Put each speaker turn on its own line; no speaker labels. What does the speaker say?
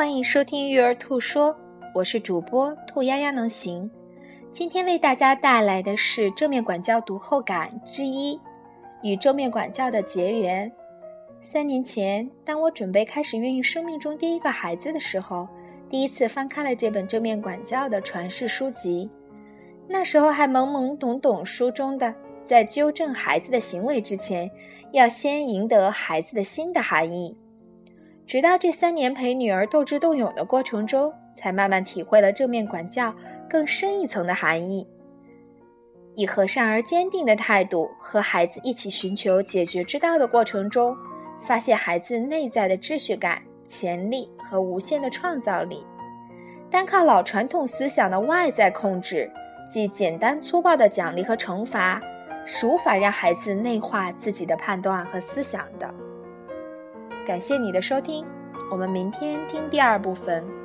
欢迎收听育儿兔说，我是主播兔丫丫能行。今天为大家带来的是正面管教读后感之一，与正面管教的结缘。三年前，当我准备开始孕育生命中第一个孩子的时候，第一次翻开了这本正面管教的传世书籍。那时候还懵懵懂懂，书中的在纠正孩子的行为之前，要先赢得孩子的心的含义。直到这三年陪女儿斗智斗勇的过程中，才慢慢体会了正面管教更深一层的含义。以和善而坚定的态度和孩子一起寻求解决之道的过程中，发现孩子内在的秩序感、潜力和无限的创造力。单靠老传统思想的外在控制，即简单粗暴的奖励和惩罚，是无法让孩子内化自己的判断和思想的。感谢你的收听，我们明天听第二部分。